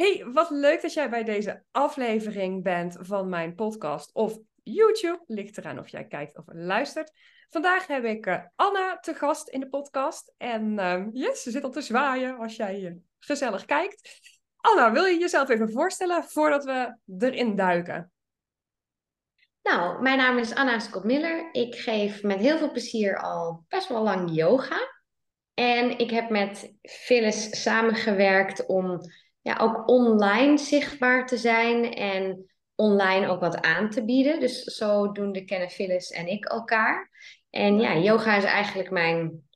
Hey, wat leuk dat jij bij deze aflevering bent van mijn podcast of YouTube. Ligt eraan of jij kijkt of luistert. Vandaag heb ik uh, Anna te gast in de podcast. En uh, yes, ze zit al te zwaaien als jij gezellig kijkt. Anna, wil je jezelf even voorstellen voordat we erin duiken? Nou, mijn naam is Anna Scott Miller. Ik geef met heel veel plezier al best wel lang yoga. En ik heb met Phyllis samengewerkt om ja, ook online zichtbaar te zijn en online ook wat aan te bieden. Dus zodoende kennen Phyllis en ik elkaar. En ja, yoga is eigenlijk mijn,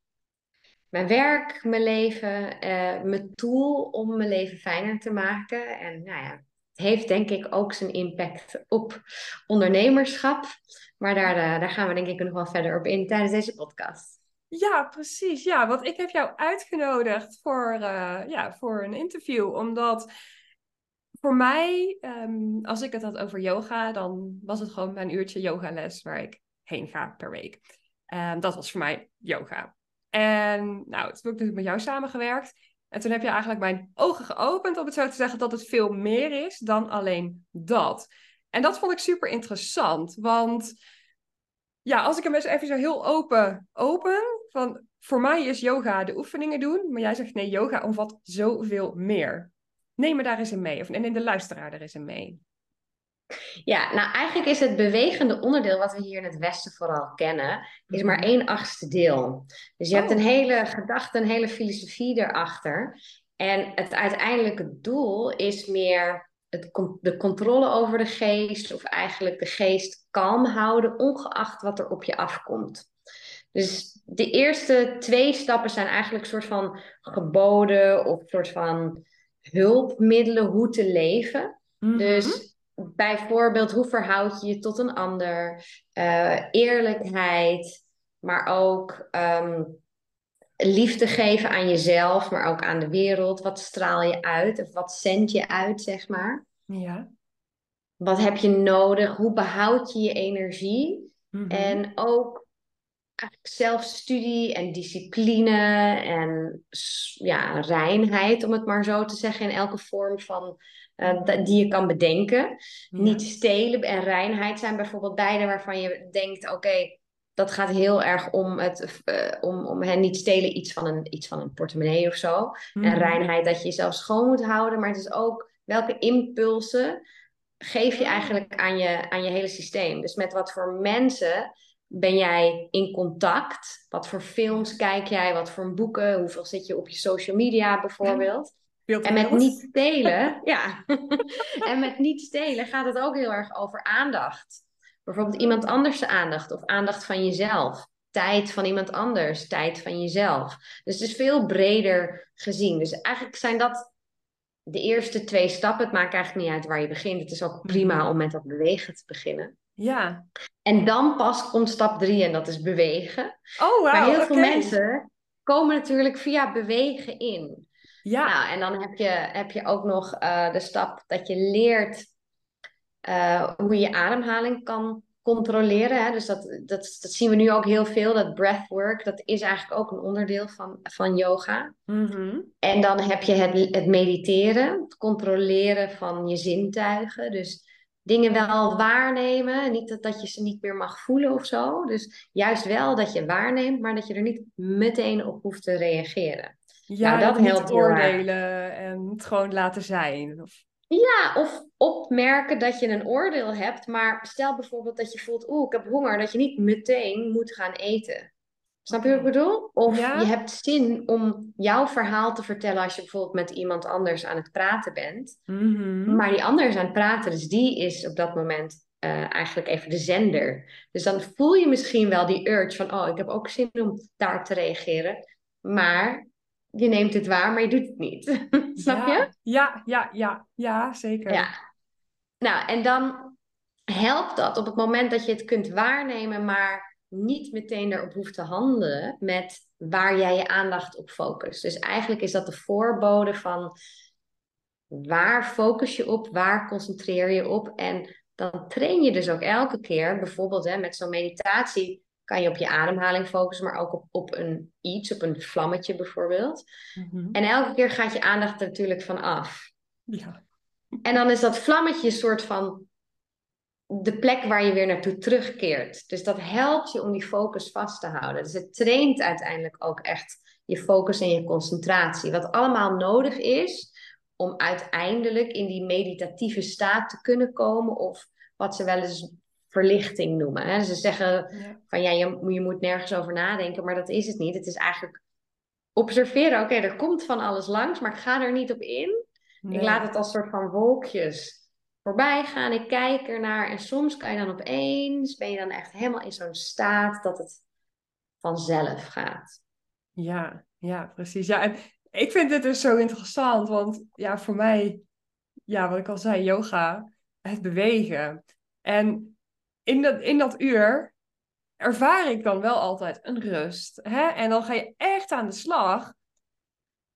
mijn werk, mijn leven, uh, mijn tool om mijn leven fijner te maken. En nou ja, het heeft denk ik ook zijn impact op ondernemerschap. Maar daar, uh, daar gaan we denk ik nog wel verder op in tijdens deze podcast. Ja, precies. Ja, want ik heb jou uitgenodigd voor, uh, ja, voor een interview. Omdat voor mij, um, als ik het had over yoga, dan was het gewoon mijn uurtje yogales waar ik heen ga per week. Dat was voor mij yoga. En nou, toen heb ik met jou samengewerkt. En toen heb je eigenlijk mijn ogen geopend, om het zo te zeggen, dat het veel meer is dan alleen dat. En dat vond ik super interessant, want ja, als ik hem eens even zo heel open open, van voor mij is yoga de oefeningen doen, maar jij zegt nee, yoga omvat zoveel meer. Neem me daar eens in mee, of neem de luisteraar er eens in mee. Ja, nou eigenlijk is het bewegende onderdeel wat we hier in het Westen vooral kennen, is maar mhm. één achtste deel. Dus je hebt een oh. hele gedachte, een hele filosofie erachter. En het uiteindelijke doel is meer het, de controle over de geest, of eigenlijk de geest kalm houden, ongeacht wat er op je afkomt. Dus de eerste twee stappen zijn eigenlijk een soort van geboden of een soort van hulpmiddelen hoe te leven. Mhm. Dus bijvoorbeeld, hoe verhoud je je tot een ander? Uh, eerlijkheid, maar ook um, liefde geven aan jezelf, maar ook aan de wereld. Wat straal je uit of wat zend je uit, zeg maar? Ja. Wat heb je nodig? Hoe behoud je je energie? Mhm. En ook zelfstudie en discipline en ja, reinheid, om het maar zo te zeggen, in elke vorm van uh, die je kan bedenken. Niet stelen en reinheid zijn bijvoorbeeld beide waarvan je denkt, oké, dat gaat heel erg om het, uh, om, om hen niet stelen iets van een, iets van een portemonnee of zo. En mhm. reinheid dat je jezelf schoon moet houden, maar het is ook welke impulsen geef je eigenlijk aan je, aan je hele systeem. Dus met wat voor mensen ben jij in contact? Wat voor films kijk jij? Wat voor boeken? Hoeveel zit je op je social media bijvoorbeeld? En met niet stelen, ja. en met niet stelen gaat het ook heel erg over aandacht. Bijvoorbeeld iemand anders aandacht of aandacht van jezelf. Tijd van iemand anders, tijd van jezelf. Dus het is veel breder gezien. Dus eigenlijk zijn dat de eerste twee stappen. Het maakt eigenlijk niet uit waar je begint. Het is ook prima mhm. om met dat bewegen te beginnen. Ja. En dan pas komt stap drie en dat is bewegen. Oh, wow, Maar heel veel mensen komen natuurlijk via bewegen in. Ja. Nou, en dan heb je, heb je ook nog uh, de stap dat je leert uh, hoe je ademhaling kan controleren. Hè? Dus dat, dat, dat zien we nu ook heel veel. Dat breathwork, dat is eigenlijk ook een onderdeel van, van yoga. Mm -hmm. En dan heb je het, het mediteren, het controleren van je zintuigen. Dus dingen wel waarnemen. Niet dat, dat je ze niet meer mag voelen of zo. Dus juist wel dat je waarneemt, maar dat je er niet meteen op hoeft te reageren. Ja, nou, dat helpt oordelen en het gewoon laten zijn. Of... Ja, of opmerken dat je een oordeel hebt, maar stel bijvoorbeeld dat je voelt, oeh, ik heb honger, dat je niet meteen moet gaan eten. Snap je wat ik bedoel? Of je hebt zin om jouw verhaal te vertellen als je bijvoorbeeld met iemand anders aan het praten bent. Mhm. Maar die ander is aan het praten, dus die is op dat moment uh, eigenlijk even de zender. Dus dan voel je misschien wel die urge van, oh, ik heb ook zin om daar te reageren. Maar je neemt het waar, maar je doet het niet. Snap je? Ja, ja, ja, ja, zeker. Ja. Nou, en dan helpt dat op het moment dat je het kunt waarnemen, maar niet meteen erop hoeft te handelen met waar jij je aandacht op focust. Dus eigenlijk is dat de voorbode van waar focus je op, waar concentreer je op. En dan train je dus ook elke keer, bijvoorbeeld hè, met zo'n meditatie, kan je op je ademhaling focussen, maar ook op, op een iets, op een vlammetje bijvoorbeeld. Mhm. En elke keer gaat je aandacht er natuurlijk van af. Ja. En dan is dat vlammetje een soort van de plek waar je weer naartoe terugkeert. Dus dat helpt je om die focus vast te houden. Dus het traint uiteindelijk ook echt je focus en je concentratie. Wat allemaal nodig is om uiteindelijk in die meditatieve staat te kunnen komen. Of wat ze wel eens verlichting noemen. Hè? Ze zeggen van ja, je, je moet nergens over nadenken, maar dat is het niet. Het is eigenlijk observeren, oké, er komt van alles langs, maar ik ga er niet op in. Ik laat het als soort van wolkjes voorbij gaan. Ik kijk ernaar en soms kan je dan opeens, ben je dan echt helemaal in zo'n staat dat het vanzelf gaat. Ja, ja, precies. Ja, en ik vind dit dus zo interessant, want ja, voor mij, ja, wat ik al zei, yoga, het bewegen. En in dat, in dat uur ervaar ik dan wel altijd een rust. Hè? En dan ga je echt aan de slag.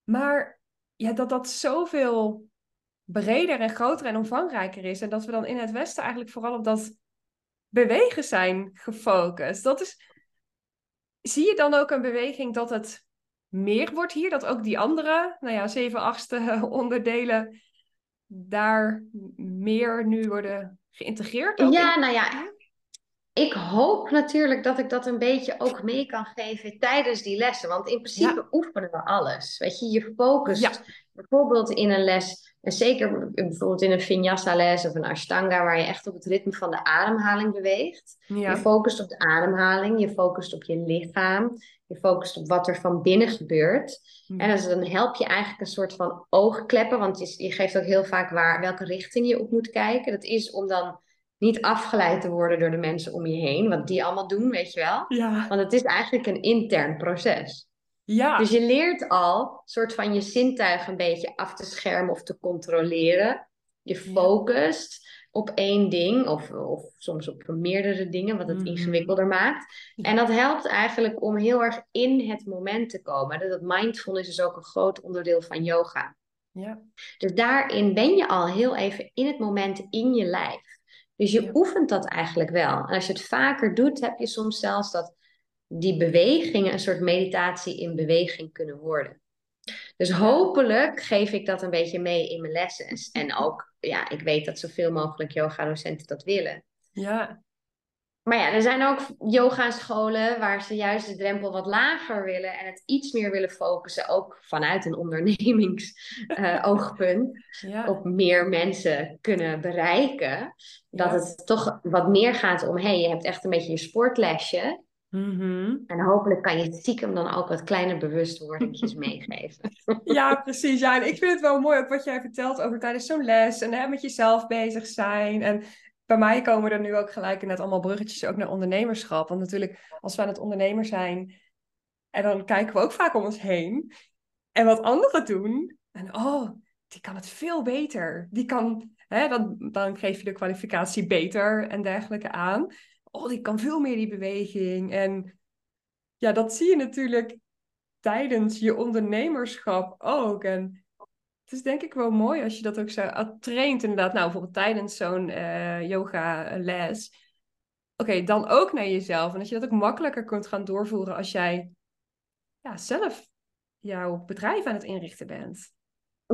Maar ja, dat dat zoveel breder en groter en omvangrijker is. En dat we dan in het Westen eigenlijk vooral op dat bewegen zijn gefocust. Dat is, zie je dan ook een beweging dat het meer wordt hier? Dat ook die andere, nou ja, zeven achtste onderdelen daar meer nu worden geïntegreerd? Ja, nou ja, ik hoop natuurlijk dat ik dat een beetje ook mee kan geven tijdens die lessen. Want in principe oefenen we alles. Weet je, je focust bijvoorbeeld in een les, en zeker bijvoorbeeld in een vinyasa les of een ashtanga, waar je echt op het ritme van de ademhaling beweegt. Je focust op de ademhaling, je focust op je lichaam, je focust op wat er van binnen gebeurt. En dan help je eigenlijk een soort van oogkleppen, want je, je geeft ook heel vaak waar welke richting je op moet kijken. Dat is om dan niet afgeleid te worden door de mensen om je heen, wat die allemaal doen, weet je wel. Ja. Want het is eigenlijk een intern proces. Ja. Dus je leert al soort van je zintuigen een beetje af te schermen of te controleren. Je focust op één ding of, of soms op meerdere dingen, wat het mhm. ingewikkelder maakt. En dat helpt eigenlijk om heel erg in het moment te komen. Dat mindfulness is ook een groot onderdeel van yoga. Ja. Dus daarin ben je al heel even in het moment in je lijf. Dus je oefent dat eigenlijk wel. En als je het vaker doet, heb je soms zelfs dat die bewegingen een soort meditatie in beweging kunnen worden. Dus hopelijk geef ik dat een beetje mee in mijn lessen. En ook, ja, ik weet dat zoveel mogelijk yoga-docenten dat willen. Ja. Maar ja, er zijn ook yoga-scholen waar ze juist de drempel wat lager willen en het iets meer willen focussen, ook vanuit een ondernemingsoogpunt, uh, op meer mensen kunnen bereiken. Dat het toch wat meer gaat om, hey, je hebt echt een beetje je sportlesje. Mm En hopelijk kan je stiekem dan ook wat kleine bewustwordingjes meegeven. Ja, precies. Ja, en ik vind het wel mooi ook wat jij vertelt over tijdens zo'n les en hè, met jezelf bezig zijn. En bij mij komen er nu ook gelijk net allemaal bruggetjes ook naar ondernemerschap. Want natuurlijk, als we aan het ondernemer zijn, en dan kijken we ook vaak om ons heen. En wat anderen doen, en oh, die kan het veel beter. Die kan, hè, dan, dan geef je de kwalificatie beter en dergelijke aan. Oh, die kan veel meer die beweging. En ja, dat zie je natuurlijk tijdens je ondernemerschap ook. En het is denk ik wel mooi als je dat ook zo traint, inderdaad. Nou, bijvoorbeeld tijdens zo'n uh, yoga-les. Oké, dan ook naar jezelf. En dat je dat ook makkelijker kunt gaan doorvoeren als jij ja, zelf jouw bedrijf aan het inrichten bent.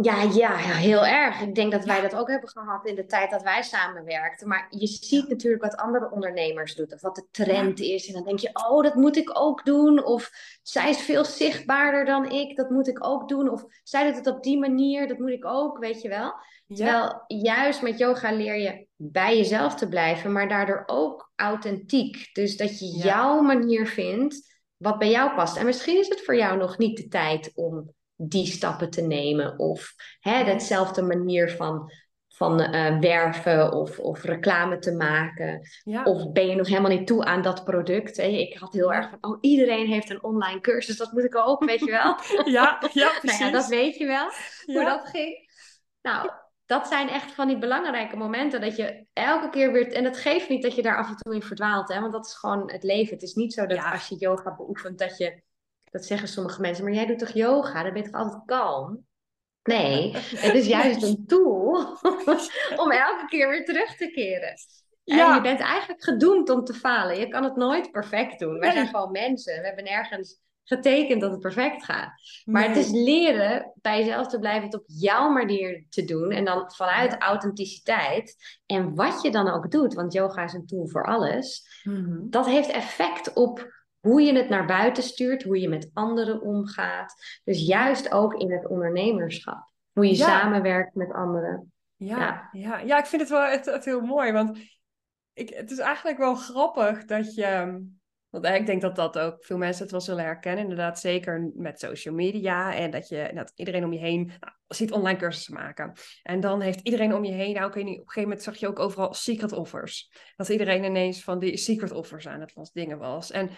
Ja, ja, heel erg. Ik denk dat wij dat ook hebben gehad in de tijd dat wij samenwerkten. Maar je ziet natuurlijk wat andere ondernemers doen, of wat de trend is. En dan denk je, oh, dat moet ik ook doen. Of zij is veel zichtbaarder dan ik, dat moet ik ook doen. Of zij doet het op die manier, dat moet ik ook, weet je wel. Terwijl juist met yoga leer je bij jezelf te blijven, maar daardoor ook authentiek. Dus dat je jouw manier vindt wat bij jou past. En misschien is het voor jou nog niet de tijd om die stappen te nemen. Of hè, datzelfde manier van, van uh, werven of, of reclame te maken. Of ben je nog helemaal niet toe aan dat product? Hè? Ik had heel erg van, oh, iedereen heeft een online cursus, dat moet ik ook, weet je wel? ja, ja, precies. nou ja, dat weet je wel, hoe dat ging. Nou, dat zijn echt van die belangrijke momenten dat je elke keer weer. En het geeft niet dat je daar af en toe in verdwaalt, hè? want dat is gewoon het leven. Het is niet zo dat als je yoga beoefent, dat je dat zeggen sommige mensen, maar jij doet toch yoga? Dan ben je toch altijd kalm? Nee, het is juist een tool om elke keer weer terug te keren. Ja. En je bent eigenlijk gedoemd om te falen. Je kan het nooit perfect doen. Wij zijn gewoon mensen. We hebben nergens getekend dat het perfect gaat. Maar het is leren bij jezelf te blijven, het op jouw manier te doen. En dan vanuit authenticiteit. En wat je dan ook doet, want yoga is een tool voor alles. Mhm. Dat heeft effect op hoe je het naar buiten stuurt, hoe je met anderen omgaat. Dus juist ook in het ondernemerschap. Hoe je samenwerkt met anderen. Ja, ja. ja. ik vind het wel echt, heel mooi. Want ik, het is eigenlijk wel grappig dat je. Want ik denk dat dat ook veel mensen het wel zullen herkennen. Inderdaad, zeker met social media. En dat je dat iedereen om je heen nou, ziet online cursussen maken. En dan heeft iedereen om je heen. Nou, op een gegeven moment zag je ook overal secret offers. Dat iedereen ineens van die secret offers aan het dingen was. En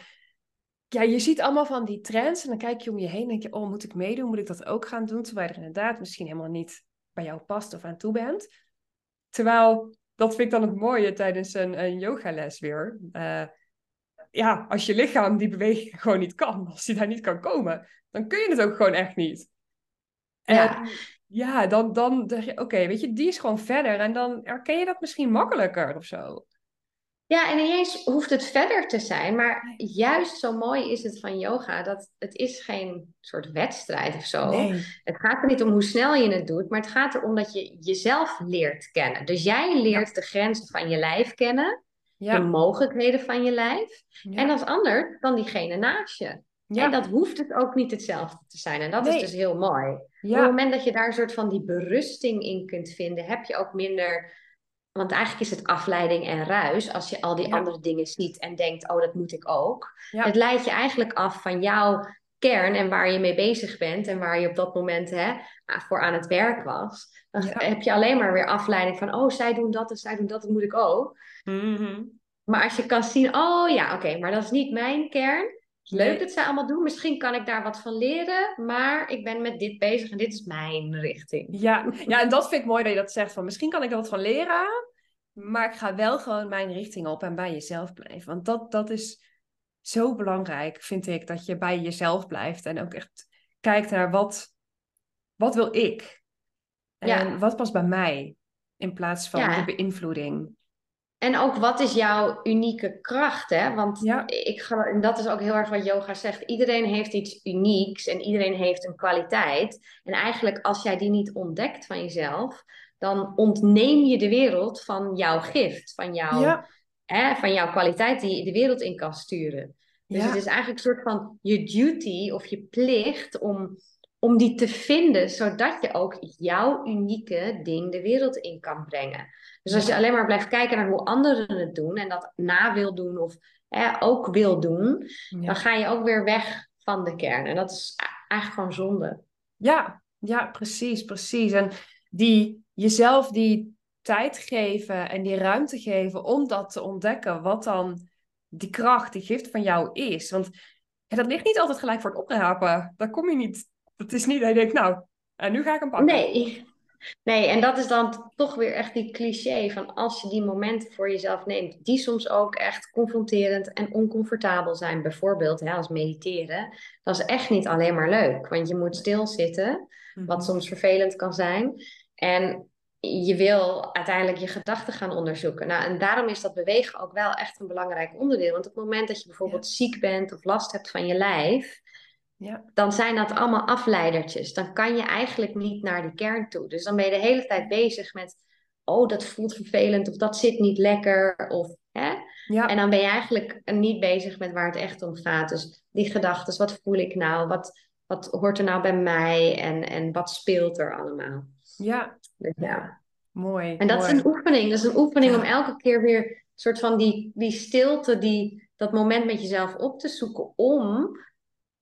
ja, je ziet allemaal van die trends. En dan kijk je om je heen en denk je, oh, moet ik meedoen? Moet ik dat ook gaan doen? Terwijl je er inderdaad misschien helemaal niet bij jou past of aan toe bent. Terwijl, dat vind ik dan het mooie tijdens een, een yogales weer. Uh, ja, als je lichaam die beweging gewoon niet kan, als die daar niet kan komen, dan kun je het ook gewoon echt niet. En ja, ja dan, dan denk je, oké, weet je, die is gewoon verder. En dan herken je dat misschien makkelijker of zo. Ja, en niet eens hoeft het verder te zijn, maar juist zo mooi is het van yoga dat het is geen soort wedstrijd of zo. Het gaat er niet om hoe snel je het doet, maar het gaat erom dat je jezelf leert kennen. Dus jij leert de grenzen van je lijf kennen, de mogelijkheden van je lijf. En als ander dan diegene naast je. En dat hoeft het ook niet hetzelfde te zijn. En dat is dus heel mooi. Op het moment dat je daar een soort van die berusting in kunt vinden, heb je ook minder want eigenlijk is het afleiding en ruis als je al die andere dingen ziet en denkt, oh, dat moet ik ook. Het leidt je eigenlijk af van jouw kern en waar je mee bezig bent en waar je op dat moment hè, voor aan het werk was. Dan heb je alleen maar weer afleiding van, oh, zij doen dat en zij doen dat, dat moet ik ook. Mhm. Maar als je kan zien, oh ja, oké, maar dat is niet mijn kern. Leuk dat zij allemaal doen. Misschien kan ik daar wat van leren. Maar ik ben met dit bezig en dit is mijn richting. Ja, ja en dat vind ik mooi dat je dat zegt. Van misschien kan ik er wat van leren. Maar ik ga wel gewoon mijn richting op en bij jezelf blijven. Want dat, dat is zo belangrijk, vind ik. Dat je bij jezelf blijft. En ook echt kijkt naar wat, wat wil ik? En wat past bij mij? In plaats van de beïnvloeding. En ook wat is jouw unieke kracht, hè? Want ja. ik ga, en dat is ook heel erg wat yoga zegt. Iedereen heeft iets unieks en iedereen heeft een kwaliteit. En eigenlijk als jij die niet ontdekt van jezelf, dan ontneem je de wereld van jouw gift, van jouw, hè, van jouw kwaliteit die je de wereld in kan sturen. Dus het is eigenlijk een soort van je duty of je plicht om, om die te vinden, zodat je ook jouw unieke ding de wereld in kan brengen. Dus als je alleen maar blijft kijken naar hoe anderen het doen en dat na wil doen of hè, ook wil doen, dan ga je ook weer weg van de kern. En dat is eigenlijk gewoon zonde. Ja, ja, precies, precies. En die, jezelf die tijd geven en die ruimte geven om dat te ontdekken, wat dan die kracht, die gift van jou is. Want dat ligt niet altijd gelijk voor het oprapen. Daar kom je niet. Het is niet dat je denkt, nou, en nu ga ik hem pakken. Nee, Nee, en dat is dan toch weer echt die cliché van als je die momenten voor jezelf neemt, die soms ook echt confronterend en oncomfortabel zijn. Bijvoorbeeld hè, als mediteren. Dat is echt niet alleen maar leuk, want je moet stilzitten, wat mhm. soms vervelend kan zijn. En je wil uiteindelijk je gedachten gaan onderzoeken. Nou, en daarom is dat bewegen ook wel echt een belangrijk onderdeel. Want op het moment dat je bijvoorbeeld ziek bent of last hebt van je lijf, ja. dan zijn dat allemaal afleidertjes. Dan kan je eigenlijk niet naar die kern toe. Dus dan ben je de hele tijd bezig met, oh, dat voelt vervelend of dat zit niet lekker. Of, hè? Ja. En dan ben je eigenlijk niet bezig met waar het echt om gaat. Dus die gedachten, wat voel ik nou? Wat, wat hoort er nou bij mij? En, en wat speelt er allemaal? Ja. Dus ja. Mooi. En dat is een oefening. Dat is een oefening om elke keer weer soort van die, die stilte, die, dat moment met jezelf op te zoeken om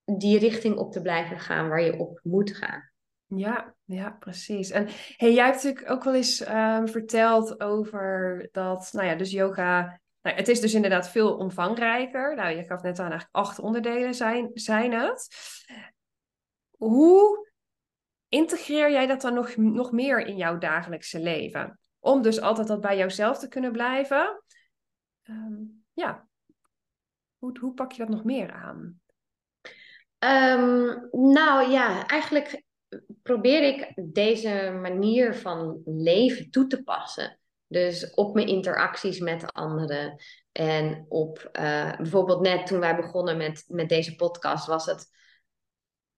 die richting op te blijven gaan waar je op moet gaan. Ja, ja, precies. En hey, jij hebt natuurlijk ook wel eens um, verteld over dat, nou ja, dus yoga, nou, het is dus inderdaad veel omvangrijker. Nou, je gaf net aan, eigenlijk acht onderdelen zijn, zijn het. Hoe integreer jij dat dan nog, nog meer in jouw dagelijkse leven? Om dus altijd dat bij jouzelf te kunnen blijven. Um, ja, hoe, hoe pak je dat nog meer aan? Um, nou ja, eigenlijk probeer ik deze manier van leven toe te passen. Dus op mijn interacties met anderen. En op uh, bijvoorbeeld net toen wij begonnen met, met deze podcast, was het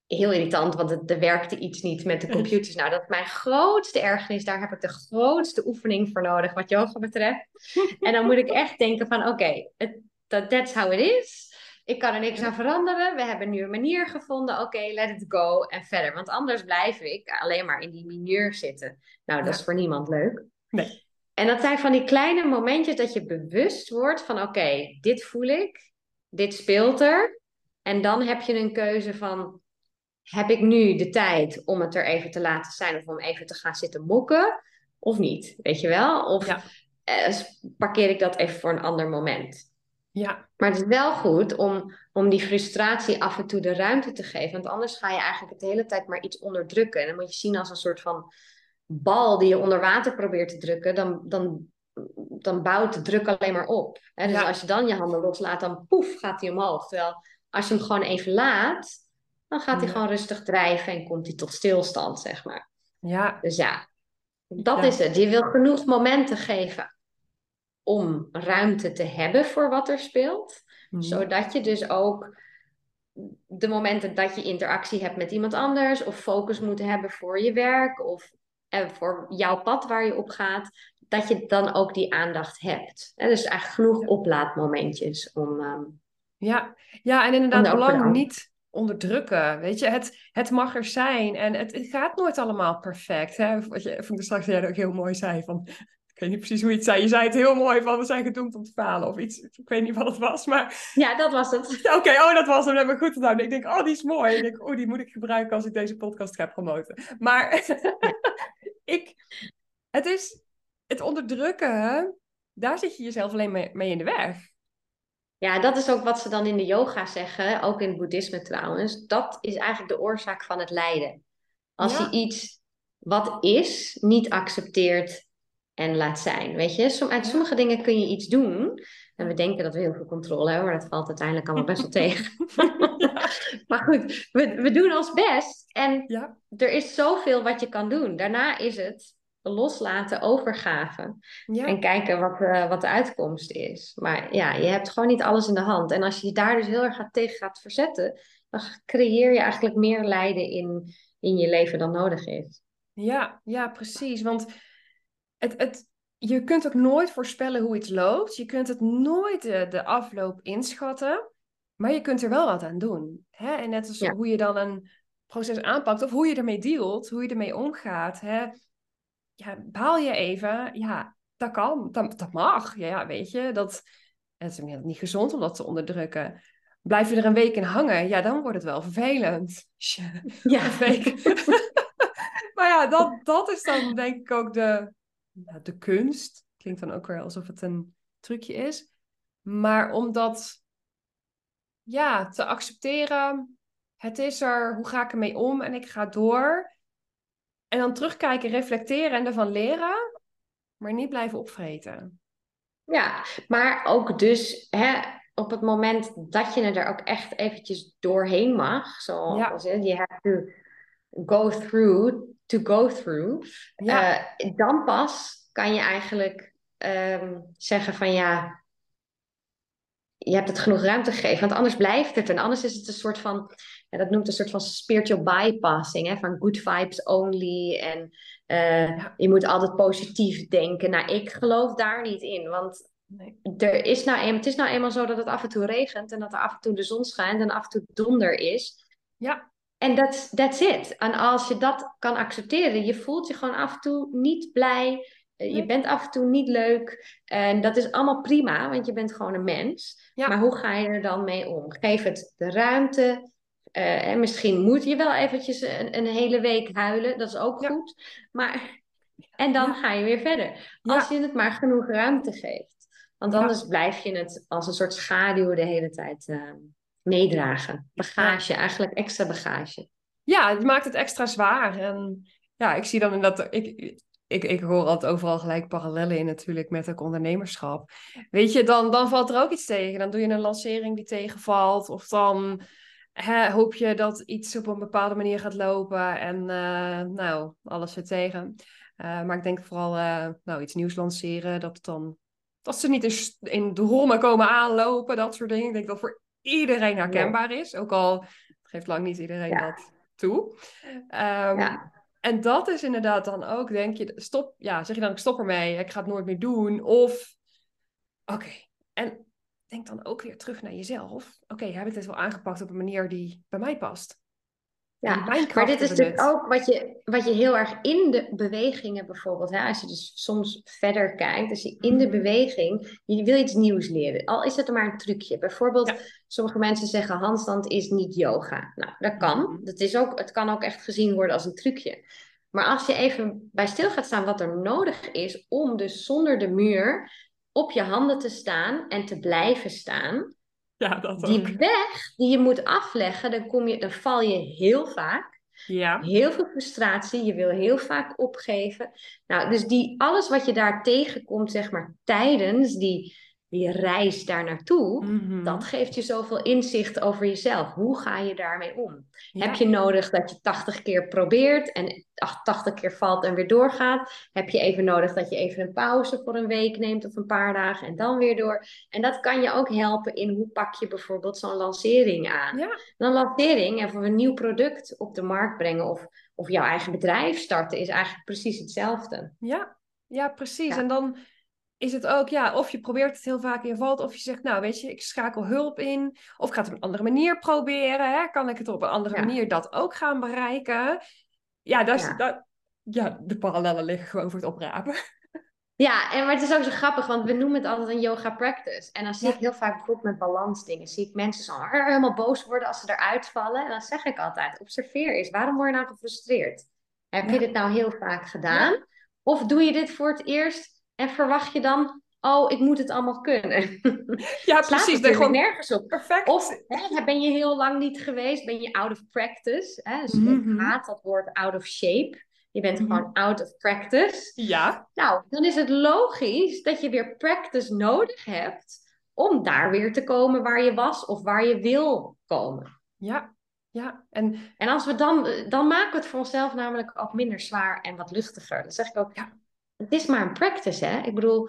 heel irritant, want het, er werkte iets niet met de computers. Nou, dat is mijn grootste ergernis. Daar heb ik de grootste oefening voor nodig, wat yoga betreft. En dan moet ik echt denken van, oké, dat that's how it is. Ik kan er niks aan veranderen. We hebben nu een manier gevonden. Oké, let it go en verder. Want anders blijf ik alleen maar in die mineur zitten. Nou, dat is voor niemand leuk. Nee. En dat zijn van die kleine momentjes dat je bewust wordt van oké, dit voel ik, dit speelt er. En dan heb je een keuze van heb ik nu de tijd om het er even te laten zijn of om even te gaan zitten mokken of niet, weet je wel? Of eh, parkeer ik dat even voor een ander moment? Ja. Maar het is wel goed om, om die frustratie af en toe de ruimte te geven, want anders ga je eigenlijk de hele tijd maar iets onderdrukken. En dan moet je zien als een soort van bal die je onder water probeert te drukken, dan, dan, dan bouwt de druk alleen maar op. Hè? Dus als je dan je handen loslaat, dan poef gaat hij omhoog. Terwijl als je hem gewoon even laat, dan gaat hij gewoon rustig drijven en komt hij tot stilstand, zeg maar. Ja. Dus ja, dat is het. Je wil genoeg momenten geven om ruimte te hebben voor wat er speelt. Mhm. Zodat je dus ook de momenten dat je interactie hebt met iemand anders of focus moet hebben voor je werk of eh, voor jouw pad waar je op gaat, dat je dan ook die aandacht hebt. En dus eigenlijk genoeg oplaadmomentjes om. Ehm, ja. ja, en inderdaad belang niet onderdrukken. Weet je, het, het mag er zijn en het, het gaat nooit allemaal perfect. Hè? Wat je vond ik straks jij ook heel mooi zei van. Ik weet niet precies hoe je het zei. Je zei het heel mooi van we zijn gedoemd om te falen of iets. Ik weet niet wat het was, maar... Ja, dat was het. Oké, oh, dat was hem. Dat heb ik goed gedaan. Ik denk, oh, die is mooi. Ik denk, oh, die moet ik gebruiken als ik deze podcast ga promoten. Maar ik... Het is... Het onderdrukken, daar zit je jezelf alleen mee, mee in de weg. Ja, dat is ook wat ze dan in de yoga zeggen, ook in het boeddhisme trouwens. Dat is eigenlijk de oorzaak van het lijden. Als je iets wat is, niet accepteert en laat zijn. Weet je, uit sommige dingen kun je iets doen. En we denken dat we heel veel controle hebben, maar dat valt uiteindelijk allemaal best wel tegen. maar goed, we, we doen ons best. En ja. er is zoveel wat je kan doen. Daarna is het loslaten, overgaven. En kijken wat, uh, wat de uitkomst is. Maar ja, je hebt gewoon niet alles in de hand. En als je je daar dus heel erg gaat tegen gaat verzetten, dan creëer je eigenlijk meer lijden in, in je leven dan nodig is. Ja, ja, precies. Want het, het, je kunt ook nooit voorspellen hoe iets loopt. Je kunt het nooit de, de afloop inschatten. Maar je kunt er wel wat aan doen. Hè? En net als hoe je dan een proces aanpakt of hoe je ermee dealt, hoe je ermee omgaat. Hè? Ja, baal je even. Ja, dat kan. Dat, dat mag. Ja, ja, weet je, dat, het is niet gezond om dat te onderdrukken. Blijf je er een week in hangen, ja, dan wordt het wel vervelend. Ja, een week. maar ja, dat, dat is dan denk ik ook de, de kunst. Klinkt dan ook weer alsof het een trucje is. Maar om dat ja, te accepteren, het is er, hoe ga ik ermee om en ik ga door. En dan terugkijken, reflecteren en ervan leren, maar niet blijven opvreten. Ja, maar ook dus hè, op het moment dat je er ook echt eventjes doorheen mag, zoals ja. je hebt to go through, to go through, ja. Uh, dan pas kan je eigenlijk um, zeggen van ja, je hebt het genoeg ruimte gegeven, want anders blijft het. En anders is het een soort van, ja, dat noemt een soort van spiritual bypassing, hè, van good vibes only. En uh, je moet altijd positief denken. Nou, ik geloof daar niet in, want nee. er is nou een, het is nou eenmaal zo dat het af en toe regent en dat er af en toe de zon schijnt en af en toe donder is. Ja. En that's, that's it. En als je dat kan accepteren, je voelt je gewoon af en toe niet blij. Eh, je bent af en toe niet leuk. En dat is allemaal prima, want je bent gewoon een mens. Maar hoe ga je er dan mee om? Geef het de ruimte. Uh, en misschien moet je wel eventjes een, een, hele week huilen. Dat is ook goed. Maar, en dan ga je weer verder. Als je het maar genoeg ruimte geeft. Want anders blijf je het als een soort schaduw de hele tijd uh, meedragen. Bagage, eigenlijk extra bagage. Ja, het maakt het extra zwaar. En ja, ik zie dan in dat. Ik, ik, ik hoor altijd overal gelijk parallellen in natuurlijk met het ondernemerschap. Weet je, dan, dan valt er ook iets tegen. Dan doe je een lancering die tegenvalt. Of dan hè, hoop je dat iets op een bepaalde manier gaat lopen. En uh, nou, alles zit tegen. Uh, maar ik denk vooral uh, nou, iets nieuws lanceren, dat dan Dat ze niet in, in drommen komen aanlopen, dat soort dingen. Ik denk dat voor iedereen herkenbaar is. Ook al geeft lang niet iedereen dat toe. Ehm, ja. En dat is inderdaad dan ook, denk je, stop, ja, zeg je dan, ik stop ermee, ik ga het nooit meer doen. Of, oké, en denk dan ook weer terug naar jezelf. Oké, heb ik dit wel aangepakt op een manier die bij mij past? Ja, maar dit is natuurlijk ook wat je, wat je heel erg in de bewegingen bijvoorbeeld, hè, als je dus soms verder kijkt, als je in de mhm. beweging, je wil iets nieuws leren, al is het maar een trucje. Bijvoorbeeld, sommige mensen zeggen handstand is niet yoga. Nou, dat kan. Mhm. Dat is ook, het kan ook echt gezien worden als een trucje. Maar als je even bij stil gaat staan wat er nodig is om dus zonder de muur op je handen te staan en te blijven staan, ja, dat die weg die je moet afleggen, dan, kom je, dan val je heel vaak. Ja. Heel veel frustratie, je wil heel vaak opgeven. Nou, dus die, alles wat je daar tegenkomt, zeg maar, tijdens die, die reis daar naartoe, mhm. dat geeft je zoveel inzicht over jezelf. Hoe ga je daarmee om? Heb je nodig dat je 80 keer probeert en 80 keer valt en weer doorgaat? Heb je even nodig dat je even een pauze voor een week neemt of een paar dagen en dan weer door? En dat kan je ook helpen in hoe pak je bijvoorbeeld zo'n lancering aan. Ja. Een lancering en voor een nieuw product op de markt brengen of, of jouw eigen bedrijf starten is eigenlijk precies hetzelfde. Ja, ja precies. En dan is het ook, ja, of je probeert het heel vaak in je valt, of je zegt, nou weet je, ik schakel hulp in, of ik ga het op een andere manier proberen, hè? kan ik het op een andere manier dat ook gaan bereiken? Ja, dat is, ja. Dat, ja, de parallellen liggen gewoon voor het oprapen. Ja, en maar het is ook zo grappig, want we noemen het altijd een yoga practice. En dan zie ik heel vaak bijvoorbeeld met balansdingen, zie ik mensen zo helemaal boos worden als ze eruit vallen. En dan zeg ik altijd, observeer eens, waarom word je nou gefrustreerd? Heb je dit nou heel vaak gedaan? Of doe je dit voor het eerst en verwacht je dan, oh, ik moet het allemaal kunnen. Ja, precies. Ben gewoon nergens op. Perfect. Of hè, ben je heel lang niet geweest, ben je out of practice. Hè? Dus mm -hmm. haat dat woord out of shape. Je bent mhm. gewoon out of practice. Ja. Nou, dan is het logisch dat je weer practice nodig hebt om daar weer te komen waar je was of waar je wil komen. Ja, ja. En, en als we dan, dan maken we het voor onszelf namelijk ook minder zwaar en wat luchtiger. Dan zeg ik ook, ja, het is maar een practice, hè? Ik bedoel,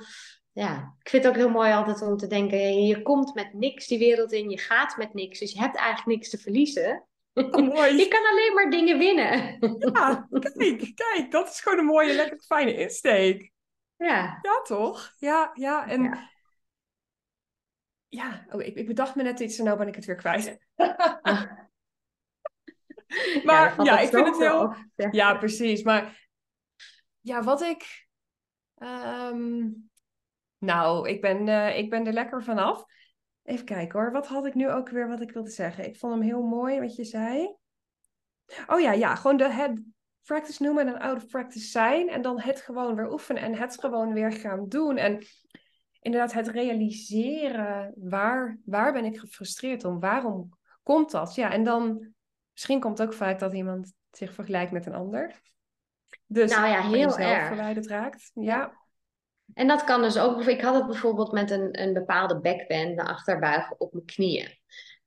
ja, ik vind het ook heel mooi altijd om te denken, je komt met niks die wereld in, je gaat met niks, dus je hebt eigenlijk niks te verliezen. Oh, mooi. je kan alleen maar dingen winnen. ja, kijk, kijk, dat is gewoon een mooie, lekker fijne insteek. Ja. Ja, toch? Ja, ja, en... Ja, ja. Oh, ik, ik bedacht me net iets en nou ben ik het weer kwijt. maar ja, ik vind het heel... Ja, precies. Maar ja, wat ik Ehm, nou, ik ben, uh, ik ben er lekker vanaf. Even kijken hoor. Wat had ik nu ook weer wat ik wilde zeggen? Ik vond hem heel mooi wat je zei. Oh ja, ja. Gewoon het practice noemen en out of practice zijn. En dan het gewoon weer oefenen en het gewoon weer gaan doen. En inderdaad het realiseren. Waar, waar ben ik gefrustreerd om? Waarom komt dat? Ja, en dan misschien komt ook vaak dat iemand zich vergelijkt met een ander. Dus nou ja, heel erg. verwijderd raakt. Ja. En dat kan dus ook. Ik had het bijvoorbeeld met een, een bepaalde backbend, de achterbuigen op mijn knieën.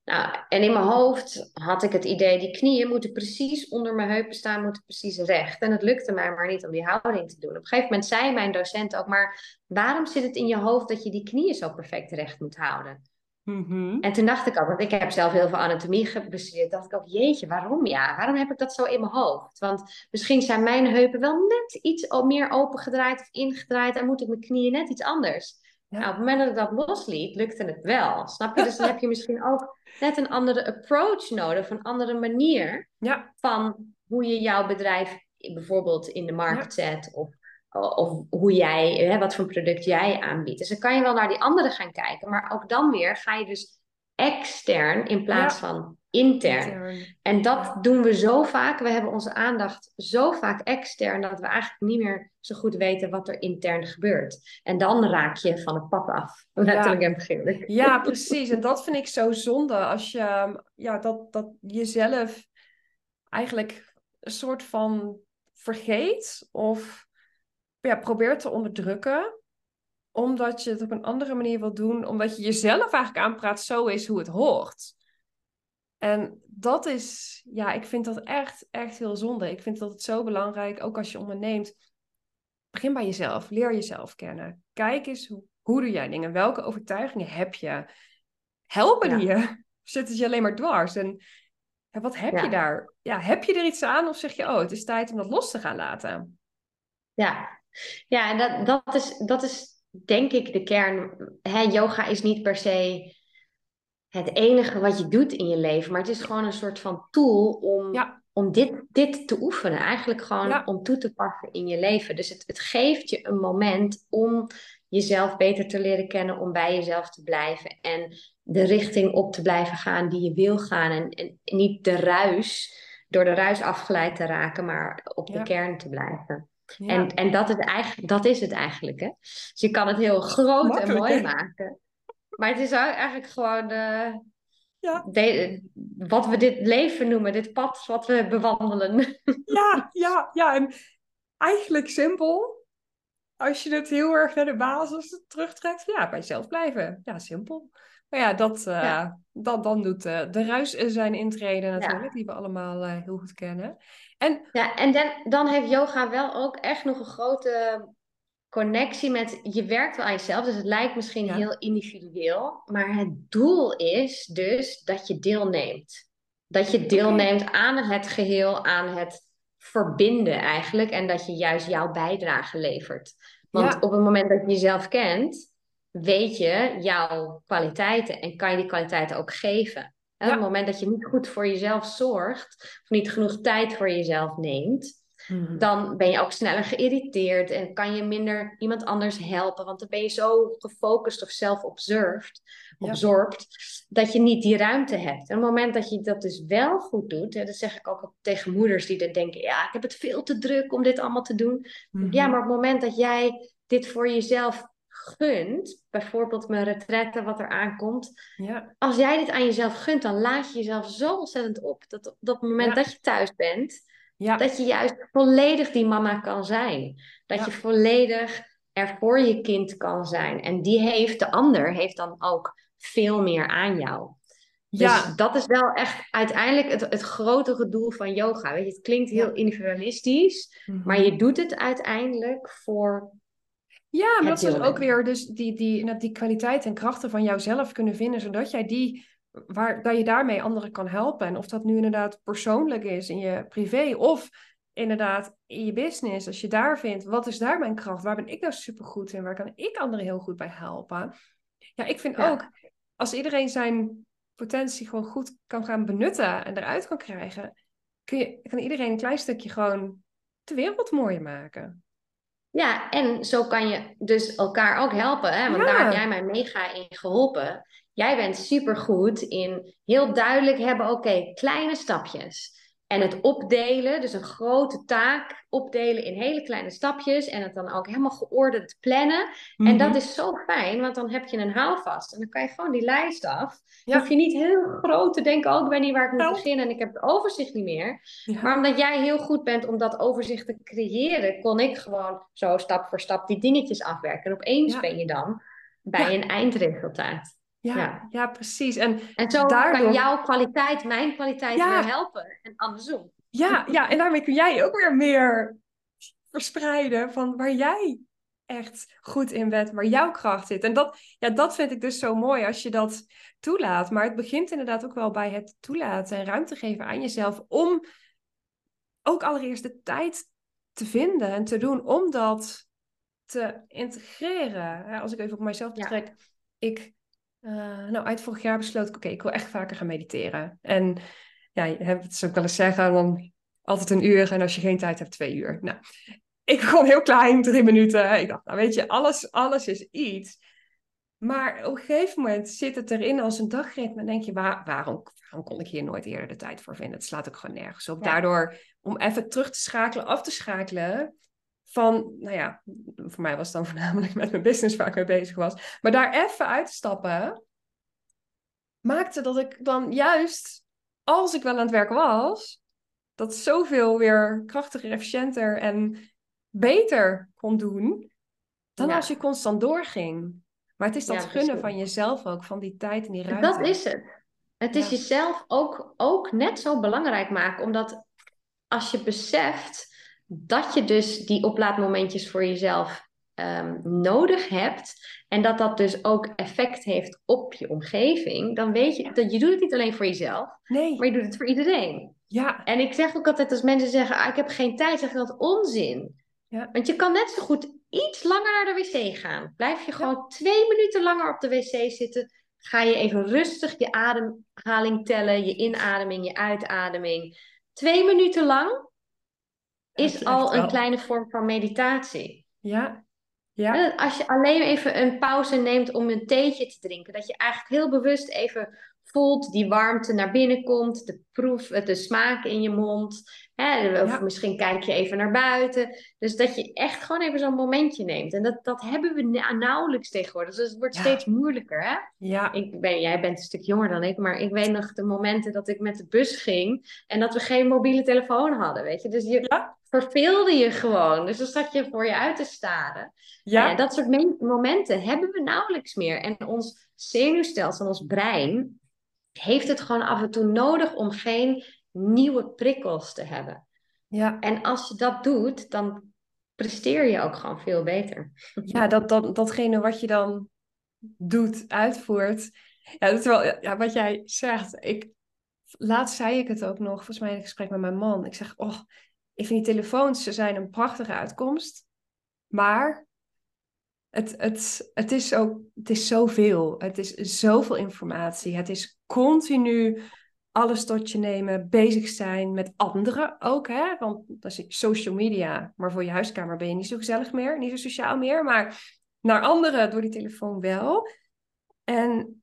Nou, en in mijn hoofd had ik het idee, die knieën moeten precies onder mijn heupen staan, moeten precies recht. En het lukte mij maar niet om die houding te doen. Op een gegeven moment zei mijn docent ook, maar waarom zit het in je hoofd dat je die knieën zo perfect recht moet houden? Mhm. En toen dacht ik ook, want ik heb zelf heel veel anatomie gebestudeerd, dacht ik ook, jeetje, waarom ja? Waarom heb ik dat zo in mijn hoofd? Want misschien zijn mijn heupen wel net iets meer opengedraaid of ingedraaid en moet ik mijn knieën net iets anders. Nou, op het moment dat ik dat losliet, lukte het wel. Snap je? Dus dan heb je misschien ook net een andere approach nodig, een andere manier ja. van hoe je jouw bedrijf bijvoorbeeld in de markt zet of of hoe jij, hè, wat voor product jij aanbiedt. Dus dan kan je wel naar die anderen gaan kijken, maar ook dan weer ga je dus extern in plaats van intern. En dat doen we zo vaak. We hebben onze aandacht zo vaak extern dat we eigenlijk niet meer zo goed weten wat er intern gebeurt. En dan raak je van het pad af, letterlijk en figuurlijk. Ja, precies. En dat vind ik zo zonde als je ja, dat, dat jezelf eigenlijk een soort van vergeet of ja, probeert te onderdrukken omdat je het op een andere manier wil doen, omdat je jezelf eigenlijk aanpraat, zo is hoe het hoort. En dat is, ja, ik vind dat echt, echt heel zonde. Ik vind dat het zo belangrijk, ook als je onderneemt. Begin bij jezelf, leer jezelf kennen. Kijk eens hoe Hoe doe jij dingen? Welke overtuigingen heb je? Helpen die je? Zitten ze je alleen maar dwars? En wat heb je daar? Ja, heb je er iets aan of zeg je, oh, het is tijd om dat los te gaan laten? Ja, ja en dat, dat, is, dat is denk ik de kern. Yoga is niet per se het enige wat je doet in je leven, maar het is gewoon een soort van tool om, om dit, dit te oefenen. Eigenlijk gewoon om toe te passen in je leven. Dus het, het geeft je een moment om jezelf beter te leren kennen, om bij jezelf te blijven en de richting op te blijven gaan die je wil gaan. En, en niet de ruis, door de ruis afgeleid te raken, maar op de kern te blijven. En, en dat, is eigenlijk, dat is het eigenlijk. Hè? Dus je kan het heel groot en mooi maken. Maar het is eigenlijk gewoon uh, ja. wat we dit leven noemen, dit pad wat we bewandelen. Ja, ja, ja. En eigenlijk simpel. Als je het heel erg naar de basis terugtrekt, ja, bij jezelf blijven. Ja, simpel. Maar ja, dat, uh, dat dan doet uh, de ruis zijn intreden natuurlijk, die we allemaal uh, heel goed kennen. En, ja, en dan, dan heeft yoga wel ook echt nog een grote connectie met, je werkt wel aan jezelf, dus het lijkt misschien heel individueel, maar het doel is dus dat je deelneemt. Dat je deelneemt aan het geheel, aan het verbinden eigenlijk, en dat je juist jouw bijdrage levert. Want op het moment dat je jezelf kent, weet je jouw kwaliteiten en kan je die kwaliteiten ook geven. Op het moment dat je niet goed voor jezelf zorgt, of niet genoeg tijd voor jezelf neemt, Mhm. Dan ben je ook sneller geïrriteerd en kan je minder iemand anders helpen. Want dan ben je zo gefocust of self-observed, absorbed, dat je niet die ruimte hebt. En op het moment dat je dat dus wel goed doet, hè, dat zeg ik ook tegen moeders die dan denken: ja, ik heb het veel te druk om dit allemaal te doen. Ja, mhm. maar op het moment dat jij dit voor jezelf gunt, bijvoorbeeld mijn retraite wat er aankomt. Ja. Als jij dit aan jezelf gunt, dan laat je jezelf zo ontzettend op. Dat op dat moment dat je thuis bent, ja. Dat je juist volledig die mama kan zijn. Dat je volledig er voor je kind kan zijn. En die heeft, de ander heeft dan ook veel meer aan jou. Dus ja. dat is wel echt uiteindelijk het, het grotere doel van yoga. Weet je, het klinkt heel individualistisch, mhm. maar je doet het uiteindelijk voor. Ja, maar dat is ook weer dus die, die, die kwaliteit en krachten van jouzelf kunnen vinden, zodat jij die waar, dat je daarmee anderen kan helpen. En of dat nu inderdaad persoonlijk is in je privé of inderdaad in je business. Als je daar vindt, wat is daar mijn kracht? Waar ben ik nou supergoed in? Waar kan ik anderen heel goed bij helpen? Ja, ik vind ook, als iedereen zijn potentie gewoon goed kan gaan benutten en eruit kan krijgen, kun je, kan iedereen een klein stukje gewoon de wereld mooier maken. Ja, en zo kan je dus elkaar ook helpen. Hè? Want daar heb jij mij mega in geholpen. Jij bent supergoed in heel duidelijk hebben, oké, kleine stapjes. En het opdelen, dus een grote taak opdelen in hele kleine stapjes. En het dan ook helemaal geordend plannen. En dat mhm. is zo fijn, want dan heb je een houvast. En dan kan je gewoon die lijst af. Dan hoef je niet heel groot te denken, ook oh, ik weet niet waar ik moet beginnen. En ik heb het overzicht niet meer. Maar omdat jij heel goed bent om dat overzicht te creëren, kon ik gewoon zo stap voor stap die dingetjes afwerken. En opeens ben je dan bij een eindresultaat. Ja, ja, precies. En, en zo daardoor... kan jouw kwaliteit mijn kwaliteit weer helpen en andersom. Ja, ja, en daarmee kun jij ook weer meer verspreiden van waar jij echt goed in bent, waar jouw kracht zit. En dat, ja, dat vind ik dus zo mooi als je dat toelaat. Maar het begint inderdaad ook wel bij het toelaten en ruimte geven aan jezelf om ook allereerst de tijd te vinden en te doen om dat te integreren. Als ik even op mijzelf betrek, ik uh, nou, uit vorig jaar besloot ik, oké, ik wil echt vaker gaan mediteren. En ja, je hebt het ook wel eens zeggen, dan altijd een uur en als je geen tijd hebt, twee uur. Nou, ik begon heel klein, drie minuten. Ik dacht, nou weet je, alles, alles is iets. Maar op een gegeven moment zit het erin als een dagritme. En denk je, waar, waarom, waarom kon ik hier nooit eerder de tijd voor vinden? Het slaat ook gewoon nergens op. Daardoor, om even terug te schakelen, af te schakelen, van, nou ja, voor mij was het dan voornamelijk met mijn business waar ik mee bezig was. Maar daar even uit te stappen, maakte dat ik dan juist, als ik wel aan het werk was, dat zoveel weer krachtiger, efficiënter en beter kon doen, dan als je constant doorging. Maar het is dat gunnen van jezelf ook, van die tijd en die ruimte. Dat is het. Het is jezelf ook, ook net zo belangrijk maken, omdat als je beseft dat je dus die oplaadmomentjes voor jezelf ehm, nodig hebt en dat dat dus ook effect heeft op je omgeving, dan weet je dat je doet het niet alleen voor jezelf, Nee. maar je doet het voor iedereen. Ja. En ik zeg ook altijd als mensen zeggen, ah, ik heb geen tijd, zeg ik dat onzin. Ja. Want je kan net zo goed iets langer naar de wc gaan. Blijf je gewoon twee minuten langer op de wc zitten. Ga je even rustig je ademhaling tellen, je inademing, je uitademing. Twee minuten lang is al een wel. kleine vorm van meditatie. Ja. Ja. Als je alleen even een pauze neemt om een theetje te drinken, dat je eigenlijk heel bewust even voelt die warmte naar binnen komt, de proef, de smaak in je mond. Hè, of Ja. misschien kijk je even naar buiten. Dus dat je echt gewoon even zo'n momentje neemt. En dat, dat hebben we na- nauwelijks tegenwoordig. Dus het wordt Ja. steeds moeilijker. Hè? Ja. Ik ben, jij bent een stuk jonger dan ik, maar ik weet nog de momenten dat ik met de bus ging en dat we geen mobiele telefoon hadden. Weet je? Dus je Ja. Verveelde je gewoon. Dus dan zat je voor je uit te staren. Ja. Ja, dat soort me- momenten hebben we nauwelijks meer. En ons zenuwstelsel, ons brein, heeft het gewoon af en toe nodig om geen nieuwe prikkels te hebben. Ja. En als je dat doet, dan presteer je ook gewoon veel beter. Ja, dat, dat, datgene wat je dan doet, uitvoert. Ja, dat is wel ja, wat jij zegt. Ik, laatst zei ik het ook nog, volgens mij in een gesprek met mijn man. Ik zeg, oh, ik vind die telefoons, ze zijn een prachtige uitkomst. Maar het, het, het, is ook, het is zoveel. Het is zoveel informatie. Het is continu alles tot je nemen, bezig zijn met anderen ook. Hè? Want dat is social media, maar voor je huiskamer ben je niet zo gezellig meer, niet zo sociaal meer. Maar naar anderen door die telefoon wel. En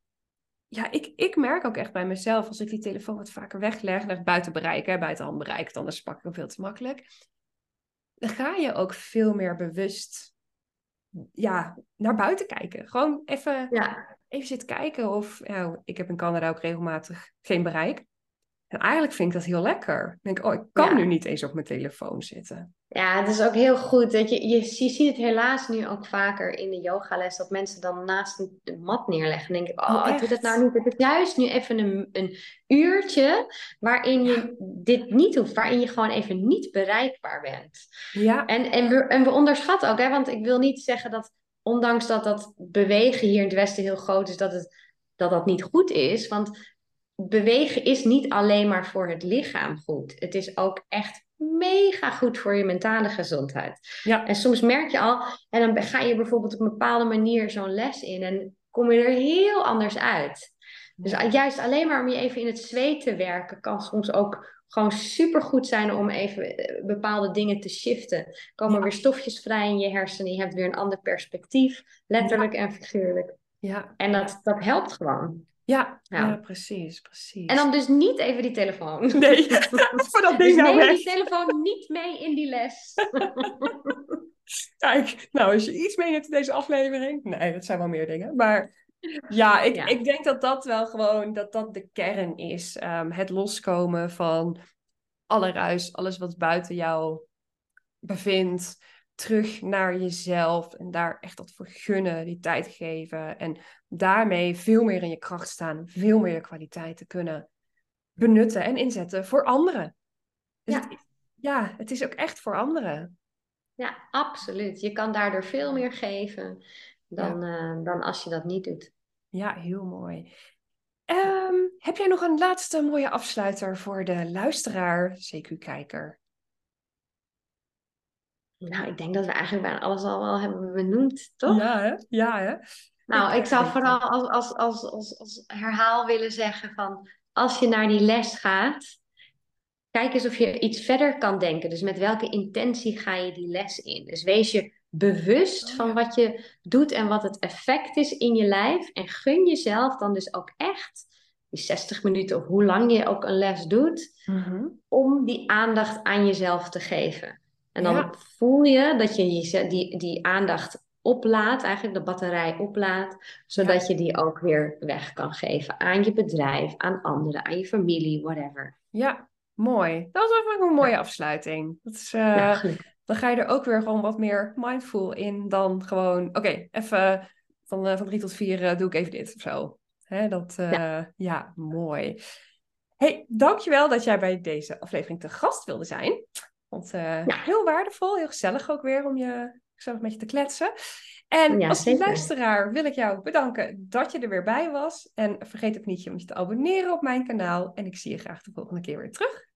ja, ik, ik merk ook echt bij mezelf, als ik die telefoon wat vaker wegleg, leg buiten bereik, hè, buiten handbereik, anders pak ik hem veel te makkelijk. Dan ga je ook veel meer bewust ja, naar buiten kijken. Gewoon even, Ja, even zitten kijken of, ja, ik heb in Canada ook regelmatig geen bereik. En eigenlijk vind ik dat heel lekker. Ik denk, oh, ik kan Ja. nu niet eens op mijn telefoon zitten. ja het is ook heel goed. Dat je, je, je ziet het helaas nu ook vaker in de yogales, dat mensen dan naast een, een mat neerleggen. Dan denk ik, oh, Oh, ik doe dat nou niet. Het is juist nu even een, een uurtje waarin je dit niet hoeft, waarin je gewoon even niet bereikbaar bent. Ja, En, en, we, en we onderschatten ook, hè, want ik wil niet zeggen dat, ondanks dat dat bewegen hier in het Westen heel groot is, dat het, dat, dat niet goed is. Want bewegen is niet alleen maar voor het lichaam goed. Het is ook echt mega goed voor je mentale gezondheid. ja, En soms merk je al, en dan ga je bijvoorbeeld op een bepaalde manier zo'n les in en kom je er heel anders uit. Dus juist alleen maar om je even in het zweet te werken, kan soms ook gewoon super goed zijn om even eh, bepaalde dingen te shiften. Komen Ja. weer stofjes vrij in je hersenen, je hebt weer een ander perspectief, letterlijk en figuurlijk. ja, En dat, dat helpt gewoon. Ja, Ja. ja, precies, precies. En dan dus niet even die telefoon. Nee, voor dat Dus ding nou neem die telefoon niet mee in die les. Kijk, nou, als je iets meeneemt in deze aflevering. Nee, dat zijn wel meer dingen. Maar ja, ik, Ja. ik denk dat dat wel gewoon, dat dat de kern is. Ehm, het loskomen van alle ruis, alles wat buiten jou bevindt. Terug naar jezelf en daar echt dat voor gunnen, die tijd geven. En daarmee veel meer in je kracht staan, veel meer je kwaliteiten kunnen benutten en inzetten voor anderen. Dus Ja. het, is- ja, het is ook echt voor anderen. Ja, absoluut. Je kan daardoor veel meer geven dan, eh, dan als je dat niet doet. Ja, heel mooi. Ehm, heb jij nog een laatste mooie afsluiter voor de luisteraar, CQ-kijker? Nou, ik denk dat we eigenlijk bijna alles al wel hebben benoemd, toch? Ja, hè? Ja, hè? Nou, Ik ik zou vooral als, als, als, als, als herhaal willen zeggen van als je naar die les gaat, kijk eens of je iets verder kan denken. Dus met welke intentie ga je die les in? Dus wees je bewust Oh, van wat je doet en wat het effect is in je lijf. En gun jezelf dan dus ook echt die 60 minuten of hoe lang je ook een les doet, Mhm. om die aandacht aan jezelf te geven. En dan Ja. voel je dat je jeze- die, die aandacht oplaadt, eigenlijk de batterij oplaadt, zodat je die ook weer weg kan geven aan je bedrijf, aan anderen, aan je familie, whatever. Ja, mooi. Dat was even een mooie afsluiting. Dat is, eh, dan ga je er ook weer gewoon wat meer mindful in dan gewoon, oké, even van, eh, van drie tot vier eh, doe ik even dit of zo. Hè, dat, ja. mooi. Hey, dankjewel dat jij bij deze aflevering te gast wilde zijn. Want eh, Ja. heel waardevol, heel gezellig ook weer om je gezellig met je te kletsen. En Ja, als zeker. luisteraar wil ik jou bedanken dat je er weer bij was. En vergeet ook niet je om je te abonneren op mijn kanaal. En ik zie je graag de volgende keer weer terug.